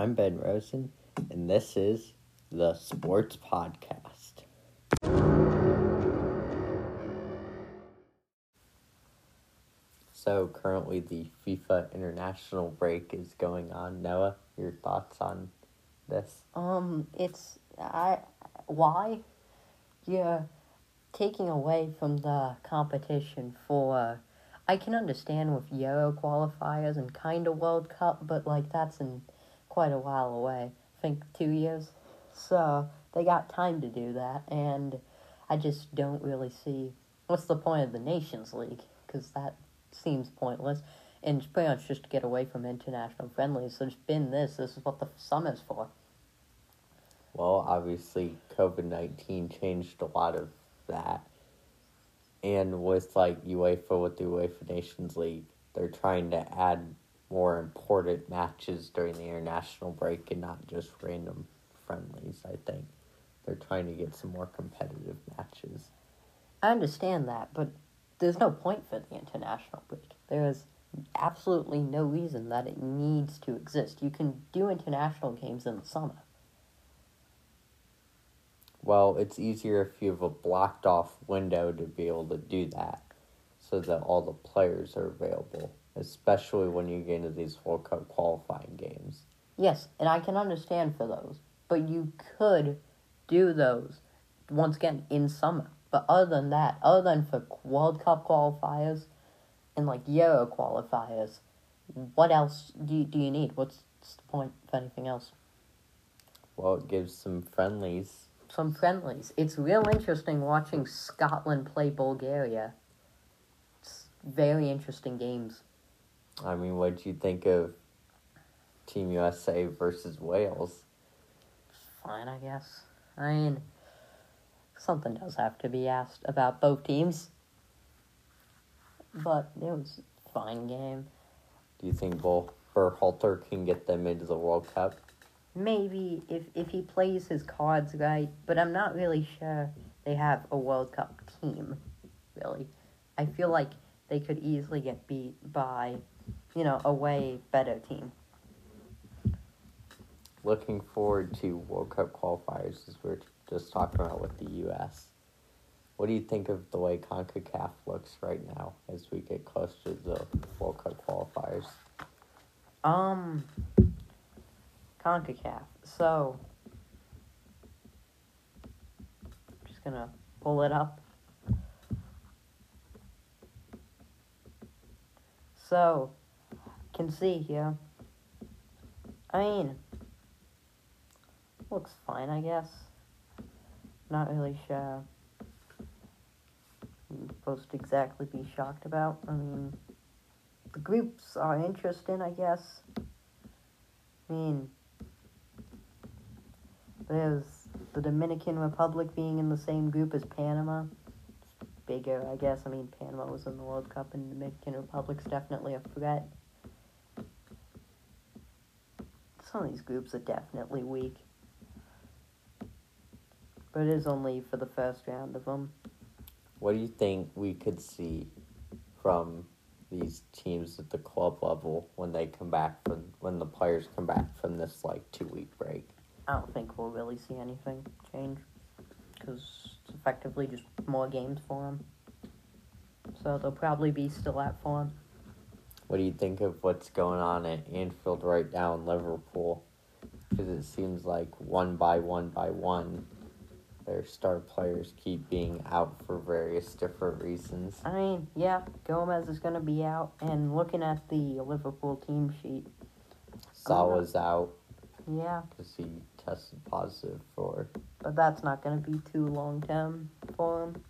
I'm Ben Rosen, and this is the Sports Podcast. So, currently, the FIFA international break is going on. Noah, your thoughts on this? Um, it's I why you're taking away from the competition for. I can understand with Euro qualifiers and kind of World Cup, but like that's in quite a while away. I think two years. So they got time to do that, and I just don't really see what's the point of the Nations League because that seems pointless. And pretty much just to get away from international friendlies. So it's been this. This is what the summer's for. Well, obviously, COVID 19 changed a lot of that. And with like UEFA, with the UEFA Nations League, they're trying to add more important matches during the international break and not just random friendlies, I think. They're trying to get some more competitive matches. I understand that, but there's no point for the international break. There is absolutely no reason that it needs to exist. You can do international games in the summer. Well, it's easier if you have a blocked off window to be able to do that so that all the players are available, especially when you get into these World Cup qualifying games. Yes, and I can understand for those, but you could do those once again in summer. But other than that, other than for World Cup qualifiers and like Euro qualifiers, what else do you, do you need? What's the point of anything else? Well, it gives some friendlies. Some friendlies. It's real interesting watching Scotland play Bulgaria. It's very interesting games. I mean, what did you think of Team USA versus Wales? Fine, I guess. I mean, something does have to be asked about both teams. But it was a fine game. Do you think Bull Berhalter can get them into the World Cup? Maybe if if he plays his cards right, but I'm not really sure they have a World Cup team. Really, I feel like they could easily get beat by, you know, a way better team. Looking forward to World Cup qualifiers as we're just talking about with the U.S. What do you think of the way CONCACAF looks right now as we get close to the World Cup qualifiers? Um, CONCACAF. So, I'm just gonna pull it up. So, can see here. I mean, looks fine, I guess. Not really sure. I'm supposed to exactly be shocked about. I mean, the groups are interesting, I guess. I mean, there's the Dominican Republic being in the same group as Panama. It's bigger, I guess. I mean, Panama was in the World Cup, and the Dominican Republic's definitely a threat. Some of these groups are definitely weak. But it is only for the first round of them. What do you think we could see from these teams at the club level when they come back from when the players come back from this like two week break? I don't think we'll really see anything change because it's effectively just more games for them. So they'll probably be still at form. What do you think of what's going on at Anfield right now in Liverpool? Because it seems like one by one by one, their star players keep being out for various different reasons. I mean, yeah, Gomez is going to be out, and looking at the Liverpool team sheet, Salah's um, out yeah, because he tested positive for. but that's not going to be too long term for him.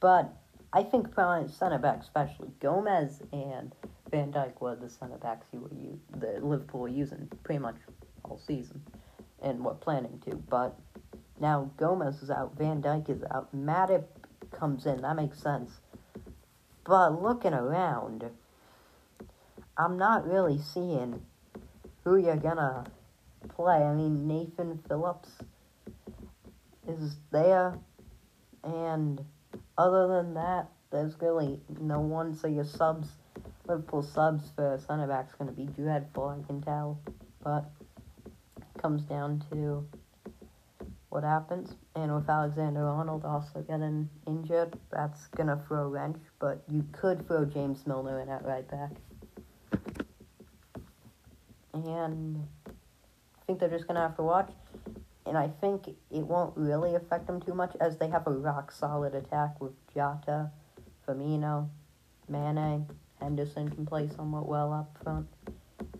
But I think probably center back, especially Gomez and Van Dijk was the center backs you were u- the Liverpool were using pretty much all season, and were planning to. But now Gomez is out, Van Dijk is out, Matip comes in. That makes sense. But looking around, I'm not really seeing who you're gonna play. I mean, Nathan Phillips is there, and other than that, there's really no one. So your subs, Liverpool subs for center back's gonna be dreadful. I can tell, but it comes down to what happens. And with Alexander Arnold also getting injured, that's gonna throw a wrench. But you could throw James Milner in at right back. And I think they're just gonna have to watch. And I think it won't really affect them too much as they have a rock solid attack with Jota, Firmino, Mane, Henderson can play somewhat well up front.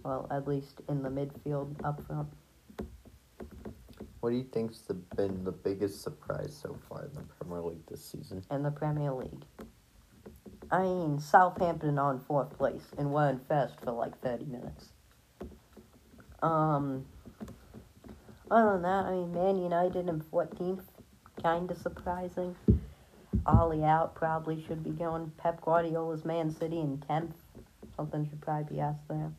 Well, at least in the midfield up front. What do you think's the, been the biggest surprise so far in the Premier League this season? In the Premier League. I mean, Southampton on fourth place and weren't first for like 30 minutes. Um, other than that, I mean, Man United in 14th, kind of surprising. Ollie out probably should be going. Pep Guardiola's Man City in 10th. Something should probably be asked there.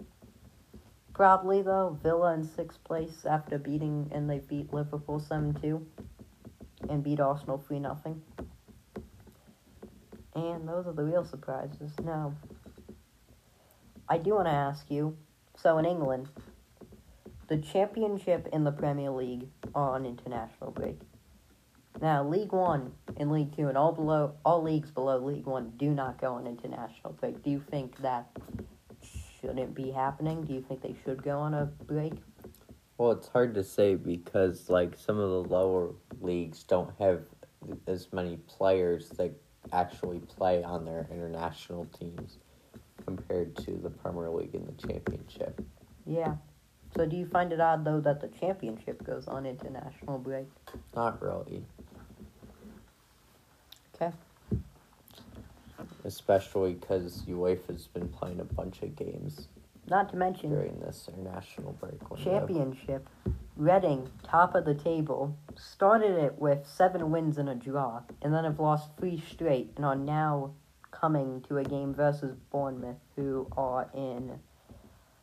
Probably, though, Villa in 6th place after beating, and they beat Liverpool 7 2 and beat Arsenal 3 0. And those are the real surprises. Now, I do want to ask you so in England, the championship in the Premier League are on international break. Now, League One and League Two and all below all leagues below League One do not go on international break. Do you think that shouldn't be happening? Do you think they should go on a break? Well, it's hard to say because like some of the lower leagues don't have as many players that actually play on their international teams compared to the Premier League and the Championship. Yeah. So do you find it odd though that the championship goes on international break? Not really. Okay. Especially because UEFA's been playing a bunch of games Not to mention during this international break window. championship. Reading, top of the table, started it with seven wins and a draw, and then have lost three straight, and are now coming to a game versus Bournemouth, who are in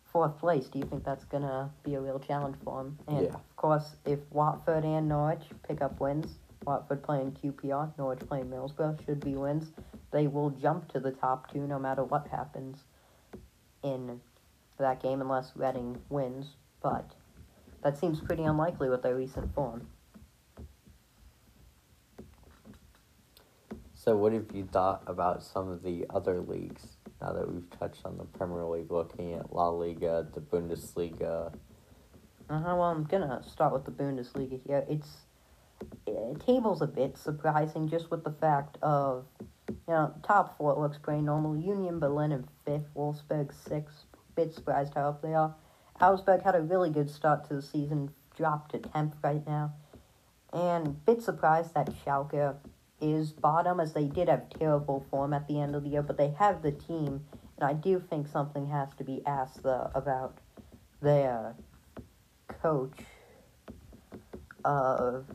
fourth place. Do you think that's gonna be a real challenge for them? And Yeah. of course, if Watford and Norwich pick up wins, Watford playing QPR, Norwich playing Middlesbrough should be wins. They will jump to the top two no matter what happens in that game, unless Reading wins. But that seems pretty unlikely with their recent form. So, what have you thought about some of the other leagues now that we've touched on the Premier League, looking at La Liga, the Bundesliga? Uh huh. Well, I'm gonna start with the Bundesliga here. It's uh, table's a bit surprising just with the fact of you know top four looks pretty normal. Union Berlin in fifth, Wolfsburg sixth. Bit surprised how up they are. Augsburg had a really good start to the season, dropped to tenth right now, and bit surprised that Schalke is bottom as they did have terrible form at the end of the year, but they have the team, and I do think something has to be asked though about their coach of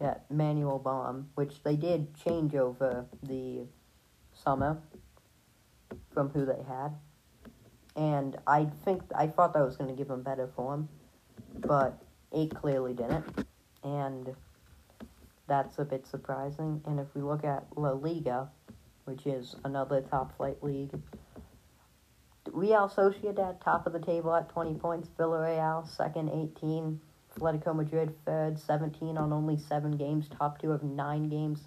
yeah, Manuel Baum, which they did change over the summer from who they had. And I think I thought that was going to give them better form, but it clearly didn't. And that's a bit surprising. And if we look at La Liga, which is another top flight league, Real Sociedad top of the table at 20 points, Villarreal second 18, Atletico Madrid third 17 on only 7 games, top 2 of 9 games.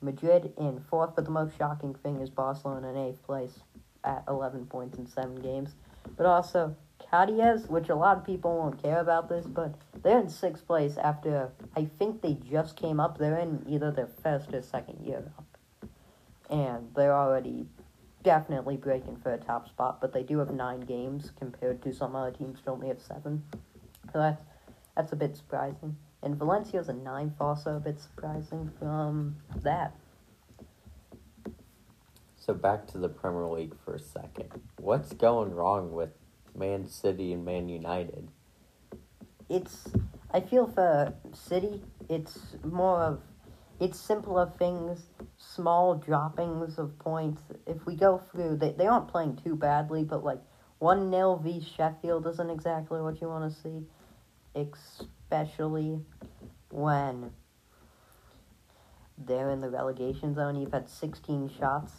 Madrid in fourth, but the most shocking thing is Barcelona in 8th place at 11 points in 7 games. But also Cadiz, which a lot of people won't care about this, but they're in 6th place after I think they just came up. They're in either their first or second year up. And they're already definitely breaking for a top spot, but they do have nine games compared to some other teams who only have seven. So that's that's a bit surprising. And Valencia's a ninth, also a bit surprising from that. So, back to the Premier League for a second. What's going wrong with Man City and Man United? It's I feel for City, it's more of it's simpler things, small droppings of points. If we go through, they they aren't playing too badly, but like one 0 v Sheffield isn't exactly what you want to see, especially when they're in the relegation zone. You've had sixteen shots.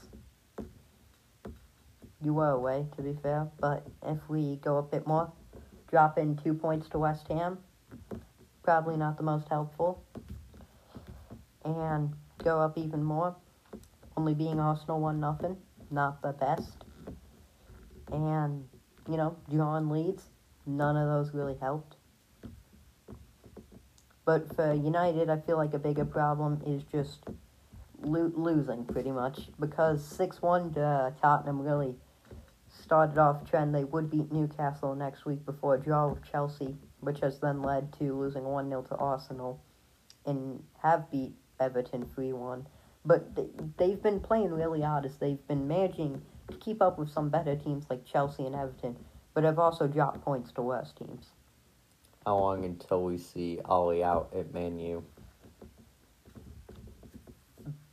You were away, to be fair, but if we go a bit more, drop in two points to West Ham. Probably not the most helpful. And go up even more. Only being Arsenal 1 nothing. Not the best. And, you know, drawing leads. None of those really helped. But for United, I feel like a bigger problem is just lo- losing pretty much because six one to uh, Tottenham really started off trend. They would beat Newcastle next week before a draw with Chelsea, which has then led to losing one 0 to Arsenal, and have beat Everton three one. But they, they've been playing really odd as they've been managing to keep up with some better teams like Chelsea and Everton, but have also dropped points to worse teams. How long until we see Ollie out at Man U?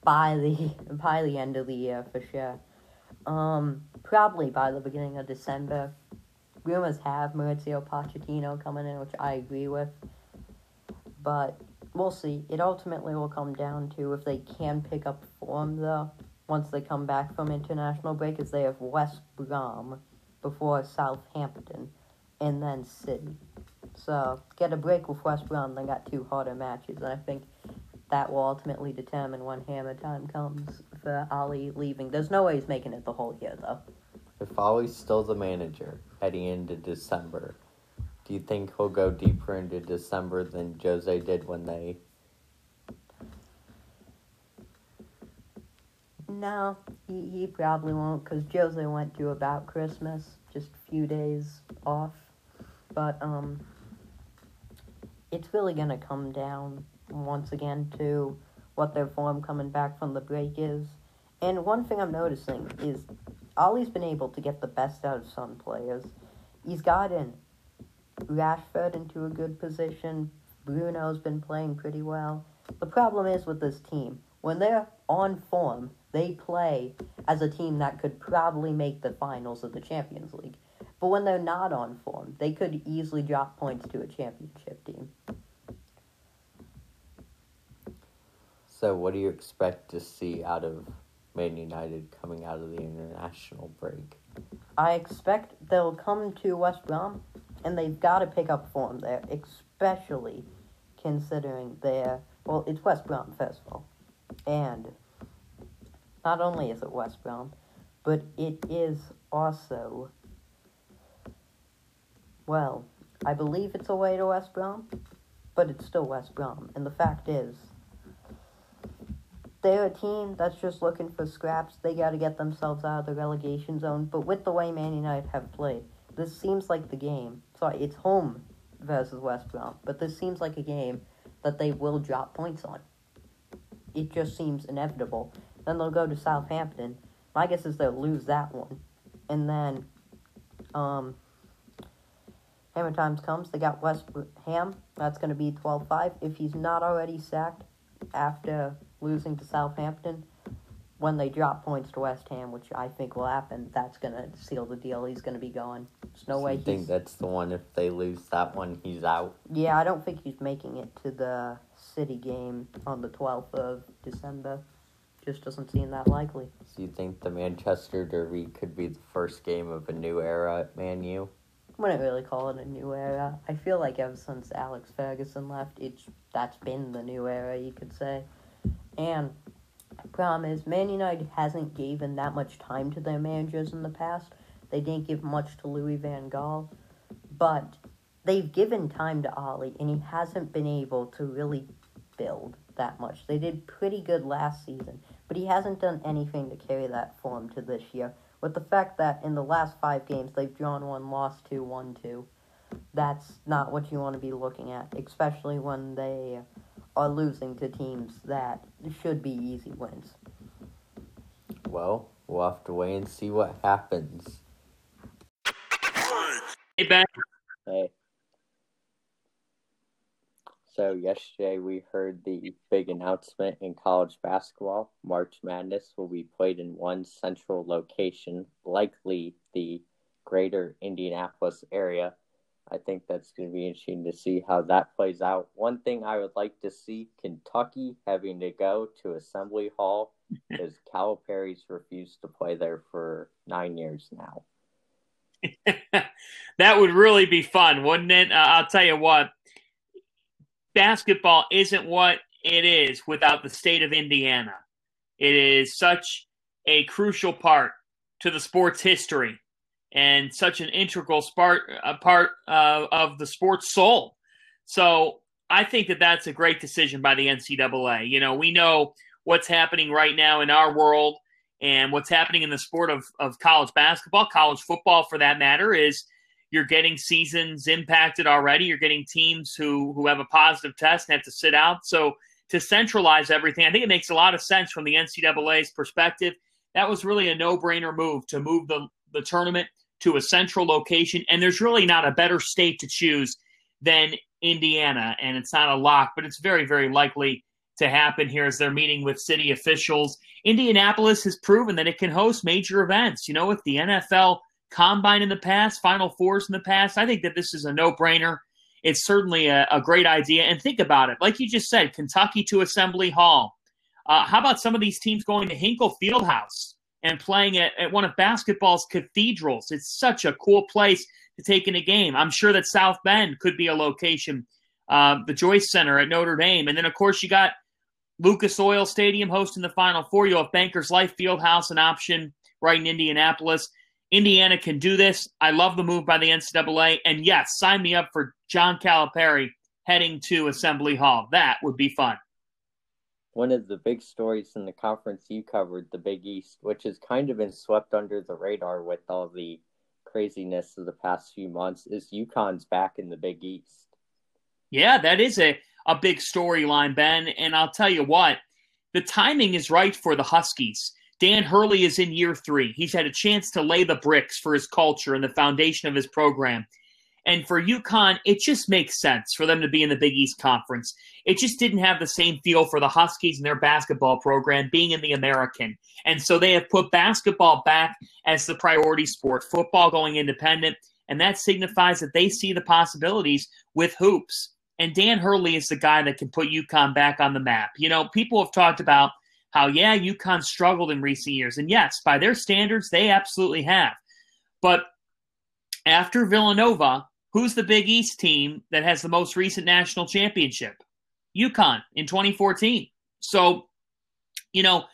By the by the end of the year for sure. Um, probably by the beginning of December. Rumors have Mauricio Pochettino coming in, which I agree with. But we'll see. It ultimately will come down to if they can pick up form though once they come back from international break, as they have West Brom before Southampton and then City. So get a break with West Brom, they got two harder matches, and I think that will ultimately determine when hammer time comes for Ali leaving. There's no way he's making it the whole year though. If Ali's still the manager at the end of December, do you think he'll go deeper into December than Jose did when they? No, he, he probably won't because Jose went to about Christmas, just a few days off. But um, it's really gonna come down once again to what their form coming back from the break is. And one thing I'm noticing is Ollie's been able to get the best out of some players. He's gotten Rashford into a good position. Bruno's been playing pretty well. The problem is with this team, when they're on form, they play as a team that could probably make the finals of the Champions League. But when they're not on form, they could easily drop points to a championship team. So, what do you expect to see out of Man United coming out of the international break? I expect they'll come to West Brom, and they've got to pick up form there, especially considering their. Well, it's West Brom, first of all. And not only is it West Brom, but it is also. Well, I believe it's away to West Brom, but it's still West Brom. And the fact is, they're a team that's just looking for scraps. They got to get themselves out of the relegation zone. But with the way Man United have played, this seems like the game. Sorry, it's home versus West Brom, but this seems like a game that they will drop points on. It just seems inevitable. Then they'll go to Southampton. My guess is they'll lose that one, and then, um, Hammer times comes. They got West Ham. That's going to be 12-5. If he's not already sacked after losing to Southampton, when they drop points to West Ham, which I think will happen, that's going to seal the deal. He's going to be gone. There's no so way you think that's the one? If they lose that one, he's out. Yeah, I don't think he's making it to the City game on the 12th of December. Just doesn't seem that likely. So you think the Manchester Derby could be the first game of a new era at Man U? Wouldn't really call it a new era. I feel like ever since Alex Ferguson left, it's that's been the new era, you could say. And the problem is, Man United hasn't given that much time to their managers in the past. They didn't give much to Louis Van Gaal, but they've given time to Ollie, and he hasn't been able to really build that much. They did pretty good last season, but he hasn't done anything to carry that form to this year with the fact that in the last five games they've drawn one, lost two, won two. That's not what you want to be looking at, especially when they are losing to teams that should be easy wins. Well, we'll have to wait and see what happens. Hey, Ben. Hey. So yesterday we heard the big announcement in college basketball. March Madness will be played in one central location, likely the greater Indianapolis area. I think that's going to be interesting to see how that plays out. One thing I would like to see Kentucky having to go to Assembly Hall because Calipari's refused to play there for nine years now. that would really be fun, wouldn't it? Uh, I'll tell you what, basketball isn't what it is without the state of Indiana. It is such a crucial part to the sport's history and such an integral part, part uh, of the sport's soul. So I think that that's a great decision by the NCAA. You know, we know what's happening right now in our world and what's happening in the sport of, of college basketball, college football for that matter, is you're getting seasons impacted already. You're getting teams who who have a positive test and have to sit out. So to centralize everything, I think it makes a lot of sense from the NCAA's perspective. That was really a no-brainer move to move the, the tournament to a central location. And there's really not a better state to choose than Indiana. And it's not a lock, but it's very, very likely to happen here as they're meeting with city officials. Indianapolis has proven that it can host major events. You know, with the NFL combine in the past, Final Fours in the past, I think that this is a no brainer. It's certainly a, a, great idea. And think about it. Like you just said, Kentucky to Assembly Hall. Uh, how about some of these teams going to Hinkle Fieldhouse and playing at, at one of basketball's cathedrals? It's such a cool place to take in a game. I'm sure that South Bend could be a location, uh, the Joyce Center at Notre Dame. And then, of course, you got Lucas Oil Stadium hosting the Final Four. You have Bankers Life Fieldhouse, an option right in Indianapolis. Indiana can do this. I love the move by the NCAA. And yes, sign me up for John Calipari heading to Assembly Hall. That would be fun. One of the big stories in the conference you covered, the Big East, which has kind of been swept under the radar with all the craziness of the past few months, is UConn's back in the Big East. Yeah, that is a a big storyline, Ben. And I'll tell you what, the timing is right for the Huskies. Dan Hurley is in year three. He's had a chance to lay the bricks for his culture and the foundation of his program. And for UConn, it just makes sense for them to be in the Big East Conference. It just didn't have the same feel for the Huskies and their basketball program being in the American. And so they have put basketball back as the priority sport, football going independent. And that signifies that they see the possibilities with hoops. And Dan Hurley is the guy that can put UConn back on the map. You know, people have talked about how, yeah, UConn struggled in recent years. And yes, by their standards, they absolutely have. But after Villanova, who's the Big East team that has the most recent national championship? UConn in 2014. So, you know,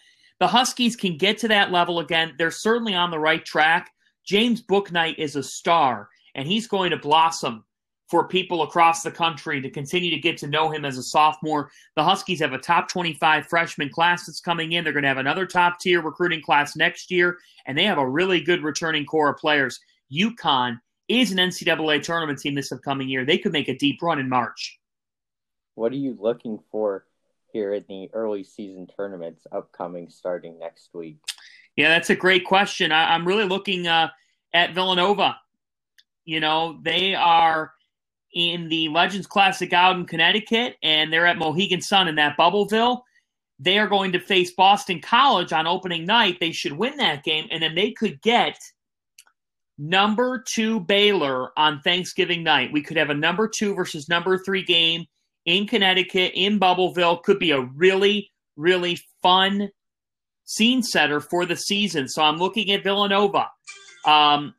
the Huskies can get to that level again. They're certainly on the right track. James Bouknight is a star, and he's going to blossom for people across the country to continue to get to know him as a sophomore. The Huskies have a top 25 freshman class that's coming in. They're going to have another top tier recruiting class next year, and they have a really good returning core of players. UConn is an NCAA tournament team this upcoming year. They could make a deep run in March. What are you looking for here in the early season tournaments upcoming starting next week? Yeah, that's a great question. I, am really looking uh, at Villanova. You know, they are in the Legends Classic out in Connecticut, and they're at Mohegan Sun in that Bubbleville. They are going to face Boston College on opening night. They should win that game, and then they could get number two Baylor on Thanksgiving night. We could have a number two versus number three game in Connecticut, in Bubbleville. Could be a really, really fun scene setter for the season. So I'm looking at Villanova. Um,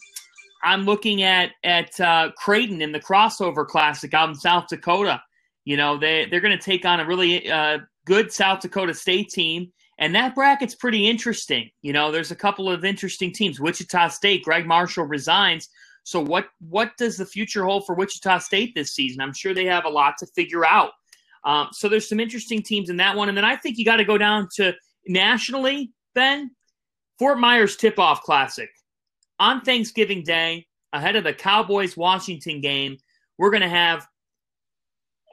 I'm looking at at uh, Creighton in the crossover classic out in South Dakota. You know, they they're going to take on a really uh, good South Dakota State team, and that bracket's pretty interesting. You know, there's a couple of interesting teams. Wichita State, Gregg Marshall resigns. So what what does the future hold for Wichita State this season? I'm sure they have a lot to figure out. Um, so there's some interesting teams in that one, and then I think you got to go down to nationally. Ben Fort Myers Tip Off Classic on Thanksgiving Day, ahead of the Cowboys Washington game, we're going to have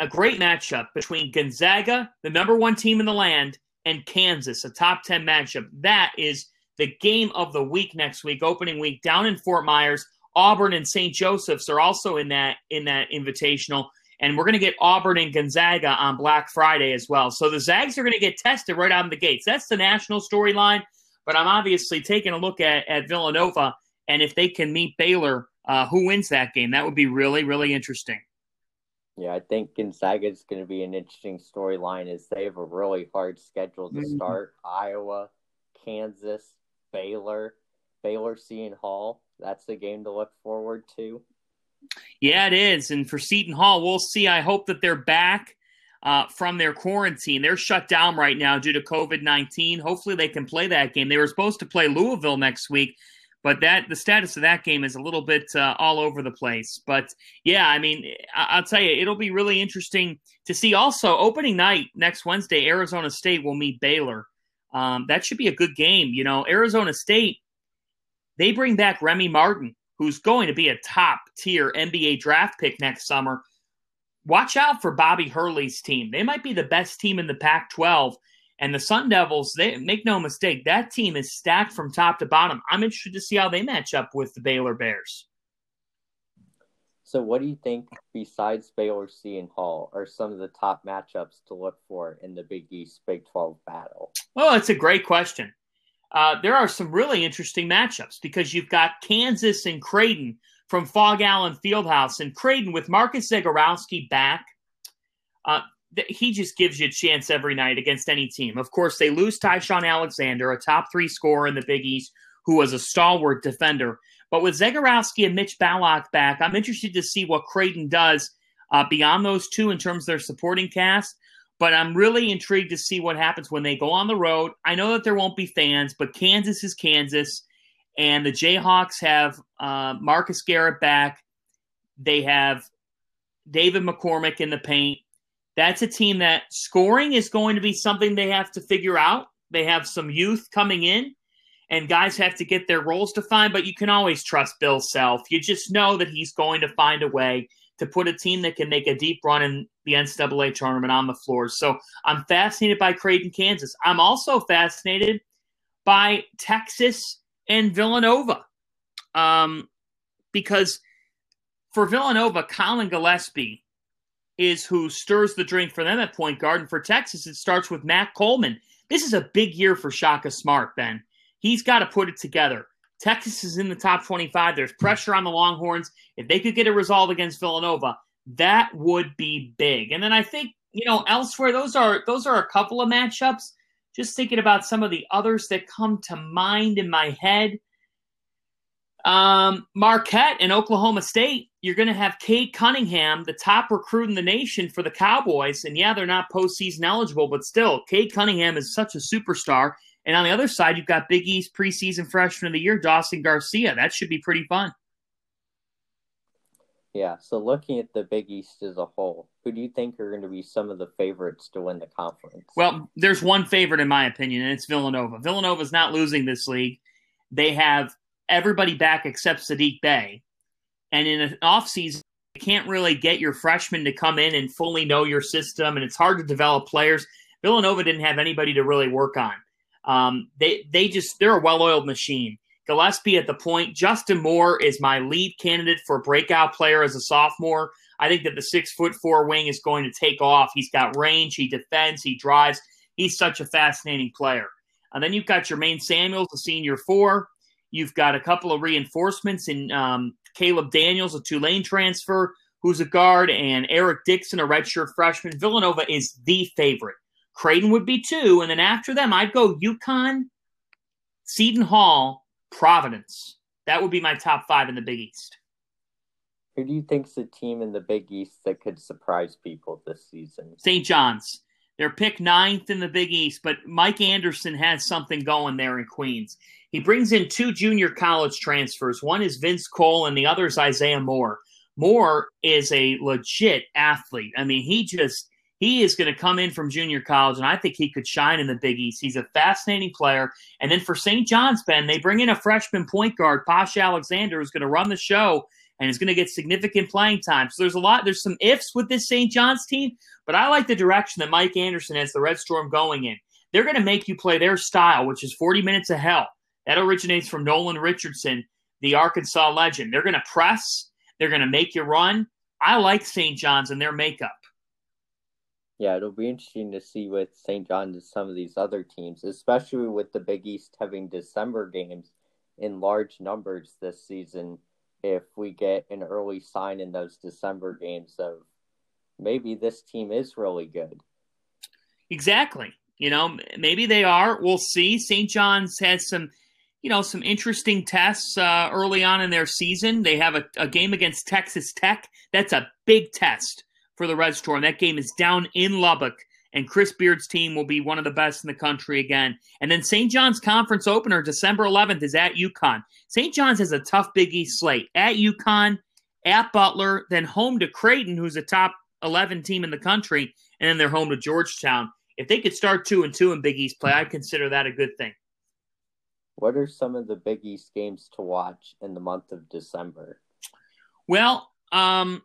a great matchup between Gonzaga, the number one team in the land, and Kansas, a top 10 matchup. That is the game of the week next week, opening week down in Fort Myers. Auburn and St. Joseph's are also in that in that invitational. And we're going to get Auburn and Gonzaga on Black Friday as well. So the Zags are going to get tested right out of the gates. That's the national storyline. But I'm obviously taking a look at, at Villanova and if they can meet Baylor, uh, who wins that game? That would be really, really interesting. Yeah, I think Gonzaga is going to be an interesting storyline as they have a really hard schedule to mm-hmm. start. Iowa, Kansas, Baylor, Baylor Seton Hall. That's the game to look forward to. Yeah, it is. And for Seton Hall, we'll see. I hope that they're back uh, from their quarantine. They're shut down right now due to COVID 19. Hopefully, they can play that game. They were supposed to play Louisville next week, but that the status of that game is a little bit uh, all over the place. But yeah, I mean, I- will tell you, it'll be really interesting to see. Also, opening night next Wednesday, Arizona State will meet Baylor. Um, that should be a good game. You know, Arizona State, they bring back Remy Martin, who's going to be a top tier NBA draft pick next summer. Watch out for Bobby Hurley's team. They might be the best team in the Pac 12. And the Sun Devils, they make no mistake, that team is stacked from top to bottom. I'm interested to see how they match up with the Baylor Bears. So, what do you think, besides Baylor Seton Hall, are some of the top matchups to look for in the Big East Big 12 battle? Well, it's a great question. Uh, there are some really interesting matchups because you've got Kansas and Creighton from Phog Allen Fieldhouse, and Creighton with Marcus Zegarowski back. Uh, he just gives you a chance every night against any team. Of course, they lose Ty-Shon Alexander, a top three scorer in the Big East, who was a stalwart defender. But with Zegarowski and Mitch Ballock back, I'm interested to see what Creighton does uh, beyond those two in terms of their supporting cast. But I'm really intrigued to see what happens when they go on the road. I know that there won't be fans, but Kansas is Kansas, and the Jayhawks have uh, Marcus Garrett back. They have David McCormick in the paint. That's a team that scoring is going to be something they have to figure out. They have some youth coming in, and guys have to get their roles defined, but you can always trust Bill Self. You just know that he's going to find a way to put a team that can make a deep run in the NCAA tournament on the floor. So I'm fascinated by Creighton, Kansas. I'm also fascinated by Texas and Villanova um, because for Villanova, Colin Gillespie is who stirs the drink for them at point guard. And for Texas, it starts with Matt Coleman. This is a big year for Shaka Smart, Ben. He's got to put it together. Texas is in the top 25. There's pressure on the Longhorns. If they could get a result against Villanova, that would be big. And then I think, you know, elsewhere, those are those are a couple of matchups. Just thinking about some of the others that come to mind in my head. Um, Marquette and Oklahoma State, you're going to have Cade Cunningham, the top recruit in the nation for the Cowboys. And yeah, they're not postseason eligible, but still, Cade Cunningham is such a superstar. And on the other side, you've got Big East preseason freshman of the year, Dawson Garcia. That should be pretty fun. Yeah, so looking at the Big East as a whole, who do you think are going to be some of the favorites to win the conference? Well, there's one favorite in my opinion, and it's Villanova. Villanova's not losing this league. They have everybody back except Saddiq Bey. And in an offseason, you can't really get your freshmen to come in and fully know your system, and it's hard to develop players. Villanova didn't have anybody to really work on. Um, they they just they're a well-oiled machine. Gillespie at the point. Justin Moore is my lead candidate for breakout player as a sophomore. I think that the six foot four wing is going to take off. He's got range, he defends, he drives. He's such a fascinating player. And then you've got Jermaine Samuels, a senior four. You've got a couple of reinforcements in um, Caleb Daniels, a Tulane transfer, who's a guard, and Eric Dixon, a redshirt freshman. Villanova is the favorite. Creighton would be two, and then after them, I'd go UConn, Seton Hall, Providence. That would be my top five in the Big East. Who do you think's the team in the Big East that could surprise people this season? St. John's. They're picked ninth in the Big East, but Mike Anderson has something going there in Queens. He brings in two junior college transfers. One is Vince Cole, and the other is Isaiah Moore. Moore is a legit athlete. I mean, he just he is going to come in from junior college, and I think he could shine in the Big East. He's a fascinating player. And then for St. John's, Ben, they bring in a freshman point guard, Posh Alexander, who's going to run the show and is going to get significant playing time. So there's a lot, there's some ifs with this St. John's team, but I like the direction that Mike Anderson has the Red Storm going in. They're going to make you play their style, which is 40 minutes of hell. That originates from Nolan Richardson, the Arkansas legend. They're going to press, they're going to make you run. I like St. John's and their makeup. Yeah, it'll be interesting to see with St. John's and some of these other teams, especially with the Big East having December games in large numbers this season. If we get an early sign in those December games of maybe this team is really good. Exactly. You know, maybe they are. We'll see. St. John's has some you know, some interesting tests uh, early on in their season. They have a, a, game against Texas Tech. That's a big test for the Red Storm. That game is down in Lubbock, and Chris Beard's team will be one of the best in the country again. And then St. John's conference opener, December 11th, is at UConn. St. John's has a tough Big East slate at UConn, at Butler, then home to Creighton, who's a top 11 team in the country, and then they're home to Georgetown. If they could start two and two in Big East play, I'd consider that a good thing. What are some of the Big East games to watch in the month of December? Well, um,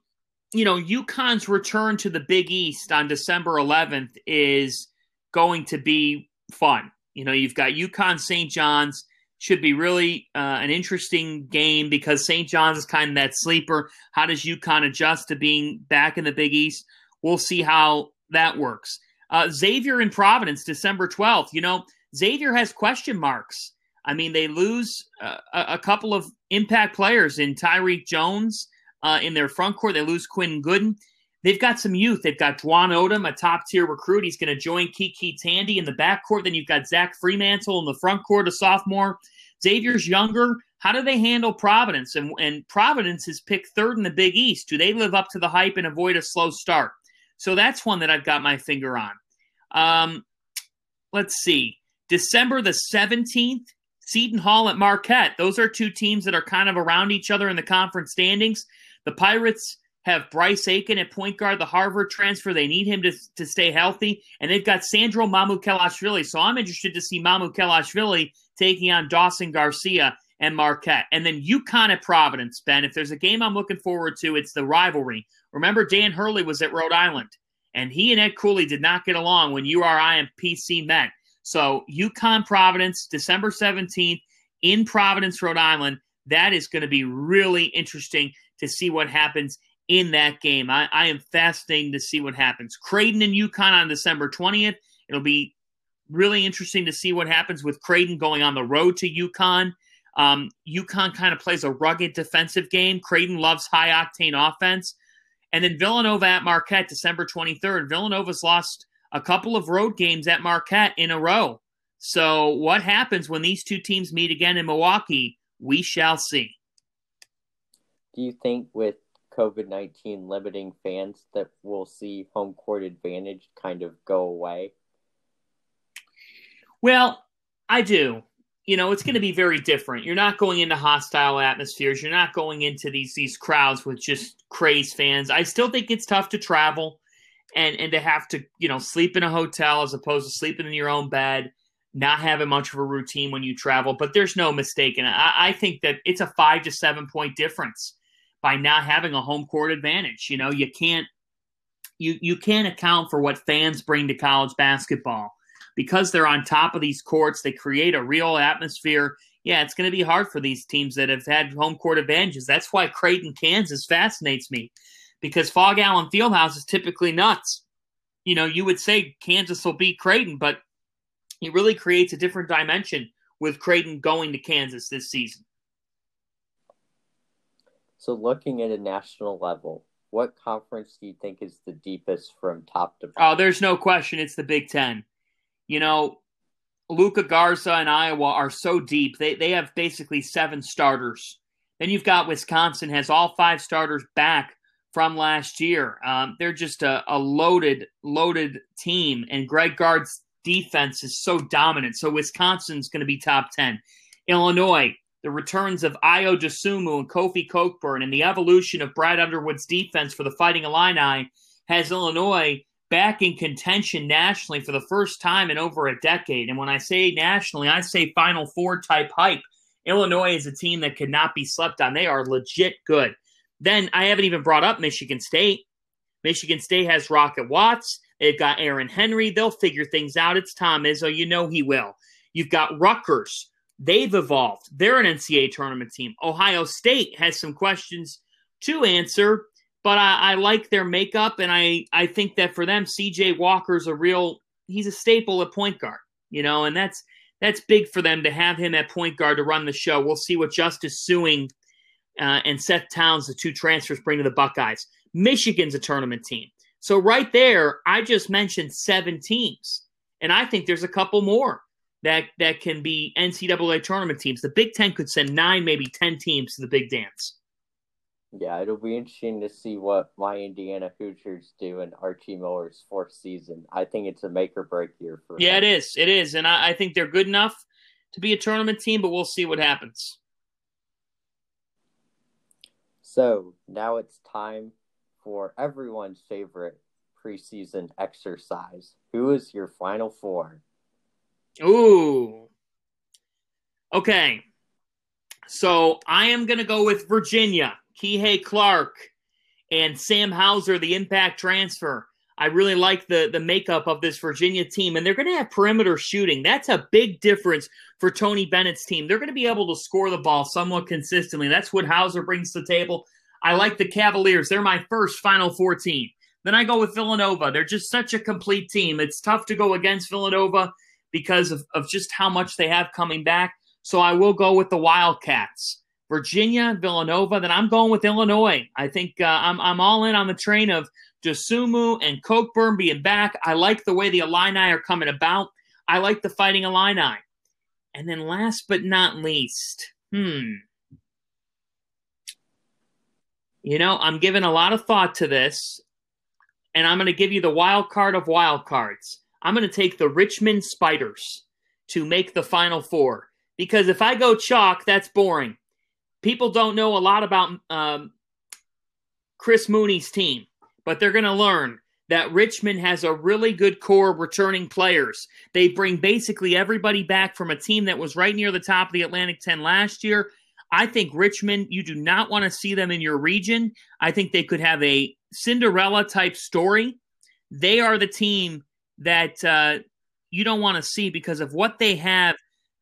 you know, UConn's return to the Big East on December 11th is going to be fun. You know, you've got UConn St. John's. Should be really uh, an interesting game because St. John's is kind of that sleeper. How does UConn adjust to being back in the Big East? We'll see how that works. Uh, Xavier in Providence, December 12th. You know, Xavier has question marks. I mean, they lose uh, a, couple of impact players in Tyrique Jones uh, in their front court. They lose Quinn Gooden. They've got some youth. They've got Dwon Odom, a top tier recruit. He's going to join KyKy Tandy in the backcourt. Then you've got Zach Freemantle in the front court, a sophomore. Xavier's younger. How do they handle Providence? And, and Providence is picked third in the Big East. Do they live up to the hype and avoid a slow start? So that's one that I've got my finger on. Um, let's see. December the 17th, Seton Hall at Marquette. Those are two teams that are kind of around each other in the conference standings. The Pirates have Bryce Aiken at point guard, the Harvard transfer. They need him to, to stay healthy. And they've got Sandro Mamukelashvili. So I'm interested to see Mamukelashvili taking on Dawson Garcia and Marquette. And then UConn at Providence, Ben. If there's a game I'm looking forward to, it's the rivalry. Remember, Dan Hurley was at Rhode Island, and he and Ed Cooley did not get along when URI and PC met. So UConn Providence, December 17th in Providence, Rhode Island. That is going to be really interesting to see what happens in that game. I, I am fascinated to see what happens. Creighton and UConn on December 20th. It'll be really interesting to see what happens with Creighton going on the road to UConn. Um, UConn kind of plays a rugged defensive game. Creighton loves high octane offense. And then Villanova at Marquette, December 23rd. Villanova's lost a couple of road games at Marquette in a row. So, what happens when these two teams meet again in Milwaukee? We shall see. Do you think with COVID 19 limiting fans that we'll see home court advantage kind of go away? Well, I do. You know, it's going to be very different. You're not going into hostile atmospheres. You're not going into these these crowds with just crazed fans. I still think it's tough to travel and and to have to you know sleep in a hotel as opposed to sleeping in your own bed not having much of a routine when you travel but there's no mistake I, I, think that it's a five to seven point difference by not having a home court advantage. You know you can't you you can't account for what fans bring to college basketball. Because they're on top of these courts they create a real atmosphere. Yeah it's going to be hard for these teams that have had home court advantages. That's why creighton kansas fascinates me because Phog Allen Fieldhouse is typically nuts. You know, you would say Kansas will beat Creighton, but it really creates a different dimension with Creighton going to Kansas this season. So, looking at a national level, what conference do you think is the deepest from top to bottom? Oh, there's no question. It's the Big Ten. You know, Luka Garza and Iowa are so deep. They they have basically seven starters. Then you've got Wisconsin has all five starters back from last year. Um, they're just a, a, loaded, loaded team, and Greg Gard's defense is so dominant. So Wisconsin's going to be top 10. Illinois, the returns of Ayo Dosunmu and Kofi Cockburn and the evolution of Brad Underwood's defense for the Fighting Illini has Illinois back in contention nationally for the first time in over a decade. And when I say nationally, I say Final Four type hype. Illinois is a team that cannot be slept on. They are legit good. Then I haven't even brought up Michigan State. Michigan State has Rocket Watts. They've got Aaron Henry. They'll figure things out. It's Tom Izzo. You know he will. You've got Rutgers. They've evolved. They're an NCAA tournament team. Ohio State has some questions to answer, but I, I like their makeup, and I, I think that for them, CJ Walker's a real he's a staple at point guard, you know, and that's that's big for them to have him at point guard to run the show. We'll see what Justice Sueing uh, and Seth Towns, the two transfers, bring to the Buckeyes. Michigan's a tournament team. So right there, I just mentioned seven teams, and I think there's a couple more. that that can be NCAA tournament teams. The Big Ten could send nine, maybe ten teams to the big dance. Yeah, it'll be interesting to see what my Indiana Hoosiers do in Archie Miller's fourth season. I think it's a make or break year for. Yeah, him. it is. It is, and I, I think they're good enough to be a tournament team, but we'll see what happens. So now it's time for everyone's favorite preseason exercise. Who is your final four? Ooh. Okay. So I am going to go with Virginia, Kihei Clark, and Sam Hauser, the impact transfer. I really like the the makeup of this Virginia team, and they're going to have perimeter shooting. That's a big difference for Tony Bennett's team. They're going to be able to score the ball somewhat consistently. That's what Hauser brings to the table. I like the Cavaliers. They're my first Final Four team. Then I go with Villanova. They're just such a complete team. It's tough to go against Villanova because of, of just how much they have coming back. So I will go with the Wildcats. Virginia, Villanova. Then I'm going with Illinois. I think uh, I'm, I'm all in on the train of Dosunmu and Cockburn being back. I like the way the Illini are coming about. I like the Fighting Illini. And then last but not least, hmm. You know, I'm giving a lot of thought to this, and I'm going to give you the wild card of wild cards. I'm going to take the Richmond Spiders to make the Final Four because if I go chalk, that's boring. People don't know a lot about um, Chris Mooney's team but they're going to learn that Richmond has a really good core of returning players. They bring basically everybody back from a team that was right near the top of the Atlantic 10 last year. I think Richmond, you do not want to see them in your region. I think they could have a Cinderella type story. They are the team that uh, you don't want to see because of what they have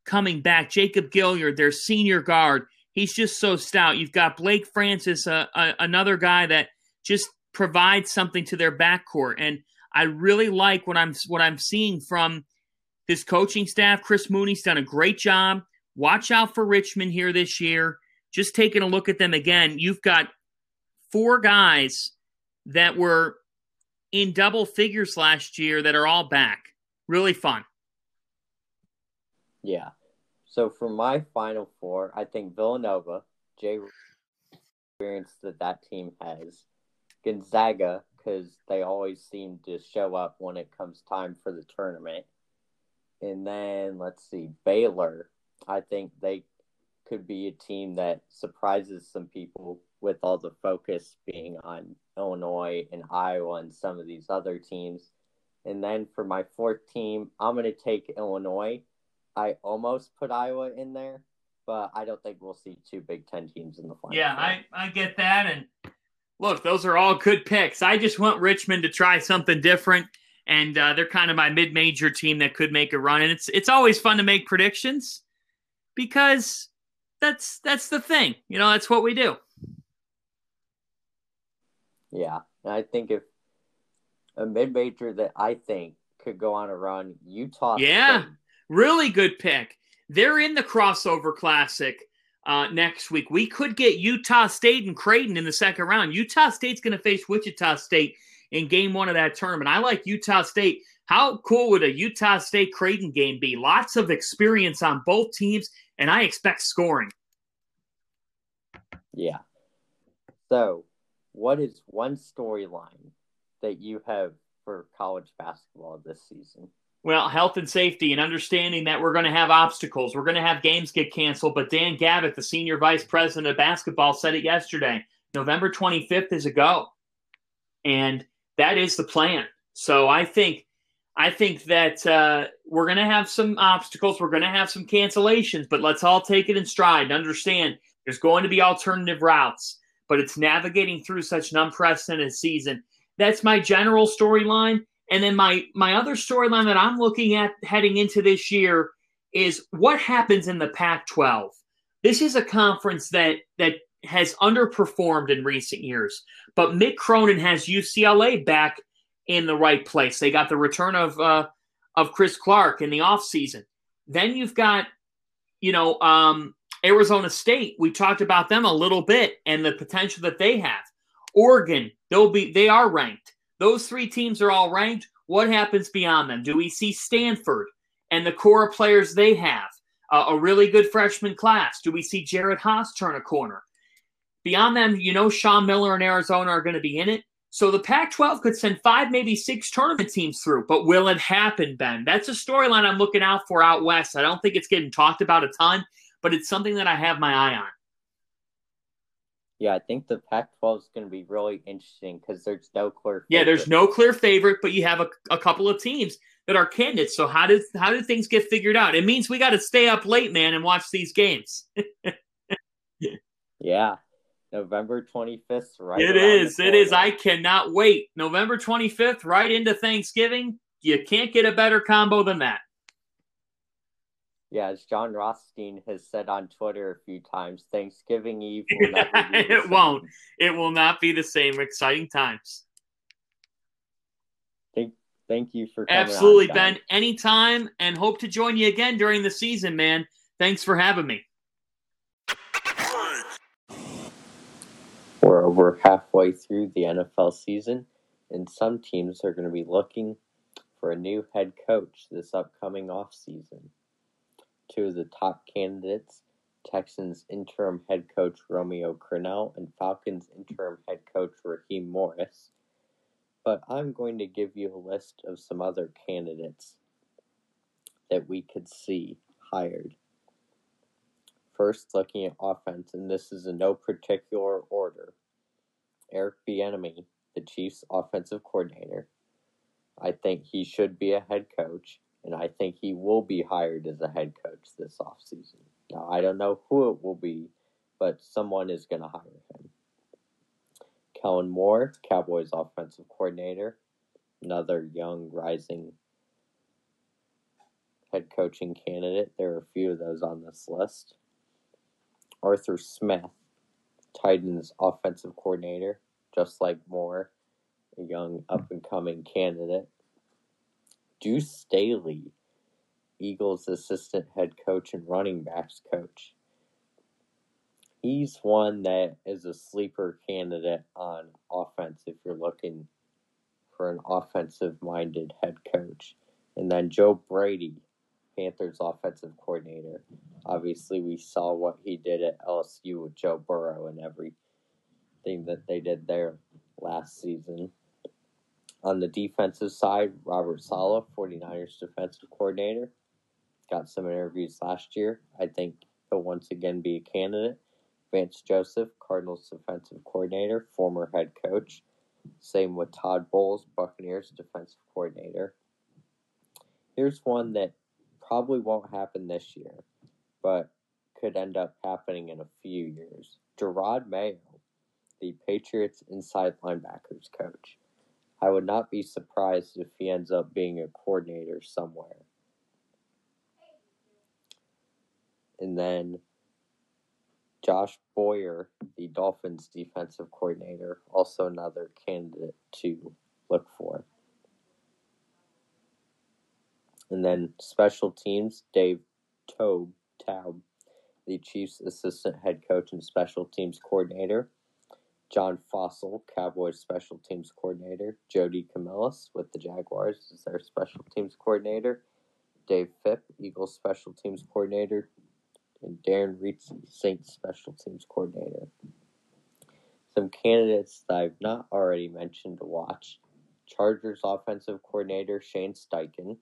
coming back. Jacob Gilyard, their senior guard, he's just so stout. You've got Blake Francis, uh, uh, another guy that just provides something to their backcourt. And I really like what I'm what I'm seeing from his coaching staff. Chris Mooney's done a great job. Watch out for Richmond here this year. Just taking a look at them again, you've got four guys that were in double figures last year that are all back. Really fun. Yeah. So for my final four, I think Villanova, Jay experience that that team has, Gonzaga because they always seem to show up when it comes time for the tournament. And then let's see, Baylor. I think they could be a team that surprises some people with all the focus being on Illinois and Iowa and some of these other teams. And then for my fourth team, I'm going to take Illinois. I almost put Iowa in there, but I don't think we'll see two Big Ten teams in the final. Yeah, I, I get that. And look, those are all good picks. I just want Richmond to try something different, and uh, they're kind of my mid-major team that could make a run. And it's it's always fun to make predictions because that's that's the thing. You know, that's what we do. Yeah, I think if a mid-major that I think could go on a run, Utah. Yeah, State. really good pick. They're in the crossover classic uh, next week. We could get Utah State and Creighton in the second round. Utah State's going to face Wichita State in game one of that tournament. I like Utah State. How cool would a Utah State Creighton game be? Lots of experience on both teams, and I expect scoring. Yeah. So, what is one storyline that you have for college basketball this season? Well, health and safety and understanding that we're going to have obstacles. We're going to have games get canceled. But Dan Gavitt, the senior vice president of basketball, said it yesterday. November 25th is a go. And that is the plan. So I think I think that uh, we're going to have some obstacles. We're going to have some cancellations, but let's all take it in stride and understand there's going to be alternative routes, but it's navigating through such an unprecedented season. That's my general storyline. And then my my other storyline that I'm looking at heading into this year is what happens in the Pac-12. This is a conference that that has underperformed in recent years, but Mick Cronin has UCLA back in the right place. They got the return of uh, of Chris Clark in the offseason. Then you've got, you know, um, Arizona State. We talked about them a little bit and the potential that they have. Oregon, they'll be they are ranked. Those three teams are all ranked. What happens beyond them? Do we see Stanford and the core players they have. Uh, a really good freshman class. Do we see Jerod Haase turn a corner? Beyond them, you know Sean Miller and Arizona are going to be in it. So the Pac 12 could send five, maybe six tournament teams through. But will it happen, Ben? That's a storyline I'm looking out for out west. I don't think it's getting talked about a ton, but it's something that I have my eye on. Yeah, I think the Pac-12 is going to be really interesting because there's no clear. Yeah, there's no clear favorite, but you have a, a couple of teams that are candidates. So how did how did things get figured out? It means we got to stay up late, man, and watch these games. yeah, November 25th, right? It is. It is. I cannot wait. November 25th, right into Thanksgiving. You can't get a better combo than that. Yeah, as Jon Rothstein has said on Twitter a few times, Thanksgiving Eve will It same. won't. It will not be the same. Exciting times. Thank, thank you for coming Absolutely, on, Ben. Anytime, and hope to join you again during the season, man. Thanks for having me. Over halfway through the NFL season, and some teams are going to be looking for a new head coach this upcoming offseason. Two of the top candidates Texans interim head coach Romeo Crennel and Falcons interim head coach Raheem Morris. But I'm going to give you a list of some other candidates that we could see hired. First, looking at offense, and this is in no particular order. Eric Bieniemy, the Chiefs' offensive coordinator. I think he should be a head coach, and I think he will be hired as a head coach this offseason. Now, I don't know who it will be, but someone is going to hire him. Kellen Moore, Cowboys' offensive coordinator, another young, rising head coaching candidate. There are a few of those on this list. Arthur Smith, Titans offensive coordinator, just like Moore, a young up and coming candidate. Deuce Staley, Eagles assistant head coach and running backs coach. He's one that is a sleeper candidate on offense if you're looking for an offensive minded head coach. And then Joe Brady, Panthers offensive coordinator. Obviously, we saw what he did at LSU with Joe Burrow and everything that they did there last season. On the defensive side, Robert Saleh, 49ers defensive coordinator, got some interviews last year. I think he'll once again be a candidate. Vance Joseph, Cardinals defensive coordinator, former head coach. Same with Todd Bowles, Buccaneers defensive coordinator. Here's one that probably won't happen this year, but could end up happening in a few years. Jerod Mayo, the Patriots inside linebackers coach. I would not be surprised if he ends up being a coordinator somewhere. And then Josh Boyer, the Dolphins defensive coordinator, also another candidate to look for. And then special teams, Dave Toub, Toub, the Chiefs assistant head coach and special teams coordinator. John Fassel, Cowboys special teams coordinator. Joe DeCamillis with the Jaguars is their special teams coordinator. Dave Fipp, Eagles special teams coordinator. And Darren Rizzi, Saints special teams coordinator. Some candidates that I've not already mentioned to watch. Chargers offensive coordinator Shane Steichen.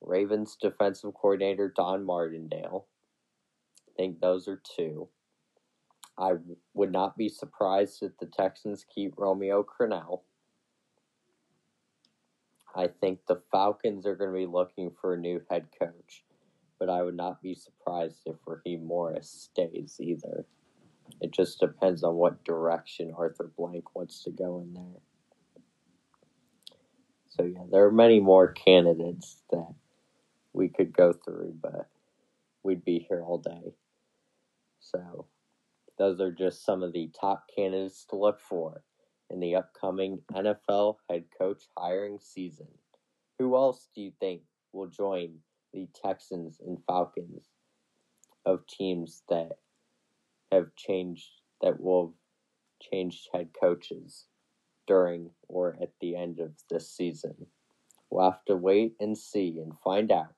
Ravens defensive coordinator Don Martindale. I think those are two. I would not be surprised if the Texans keep Romeo Crennel. I think the Falcons are going to be looking for a new head coach, but I would not be surprised if Raheem Morris stays either. It just depends on what direction Arthur Blank wants to go in there. So, yeah, there are many more candidates that we could go through, but we'd be here all day. So, those are just some of the top candidates to look for in the upcoming NFL head coach hiring season. Who else do you think will join the Texans and Falcons of teams that have changed, that will have changed head coaches during or at the end of this season? We'll have to wait and see and find out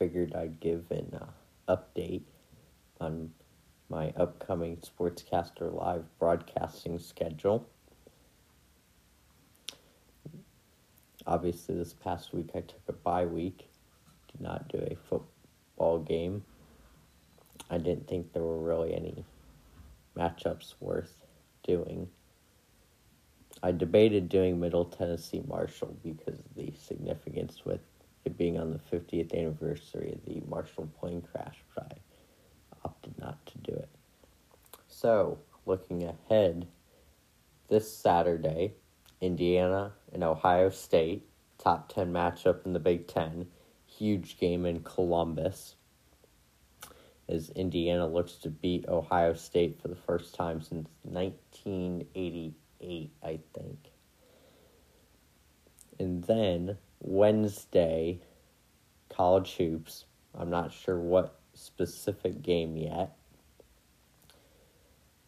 figured I'd give an uh, update on my upcoming Sportscaster Live broadcasting schedule. Obviously, this past week I took a bye week, did not do a football game. I didn't think there were really any matchups worth doing. I debated doing Middle Tennessee Marshall because of the significance with it being on the 50th anniversary of the Marshall plane crash, but I opted not to do it. So, looking ahead, this Saturday, Indiana and Ohio State, top 10 matchup in the Big Ten, huge game in Columbus. As Indiana looks to beat Ohio State for the first time since 1988, I think. And then Wednesday, college hoops. I'm not sure what specific game yet.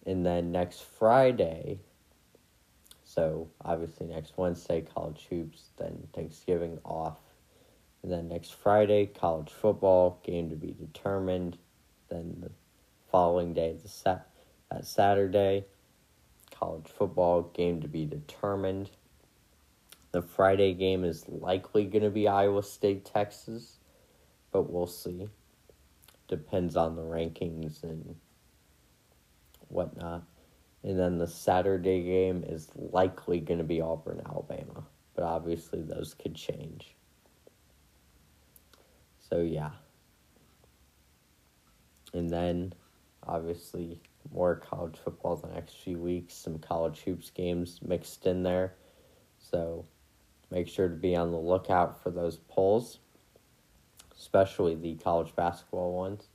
And then next Friday, so obviously next Wednesday, college hoops, then Thanksgiving off. And then next Friday, college football, game to be determined. Then the following day, the sat- that Saturday, college football, game to be determined. The Friday game is likely going to be Iowa State, Texas, but we'll see. Depends on the rankings and whatnot. And then the Saturday game is likely going to be Auburn, Alabama, but obviously those could change. So, yeah. And then, obviously, more college football the next few weeks, some college hoops games mixed in there. So, make sure to be on the lookout for those polls, especially the college basketball ones,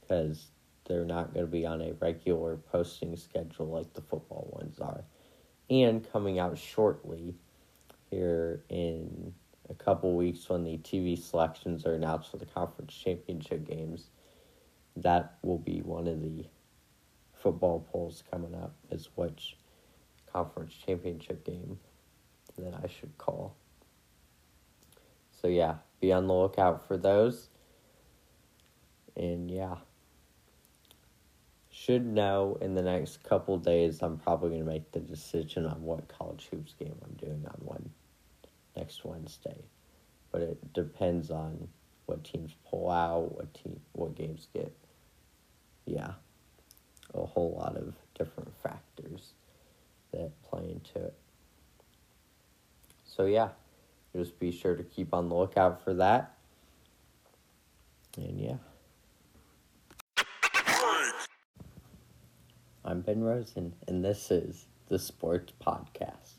because they're not going to be on a regular posting schedule like the football ones are. And coming out shortly here in a couple weeks when the TV selections are announced for the conference championship games, that will be one of the football polls coming up is which conference championship game that I should call. So yeah, be on the lookout for those. And yeah should know in the next couple days I'm probably going to make the decision on what college hoops game I'm doing on one next Wednesday. But it depends on what teams pull out, what team what games get. Yeah. A whole lot of different factors that play into it. So yeah, just be sure to keep on the lookout for that. And yeah. I'm Ben Rosen, and this is the Sports Podcast.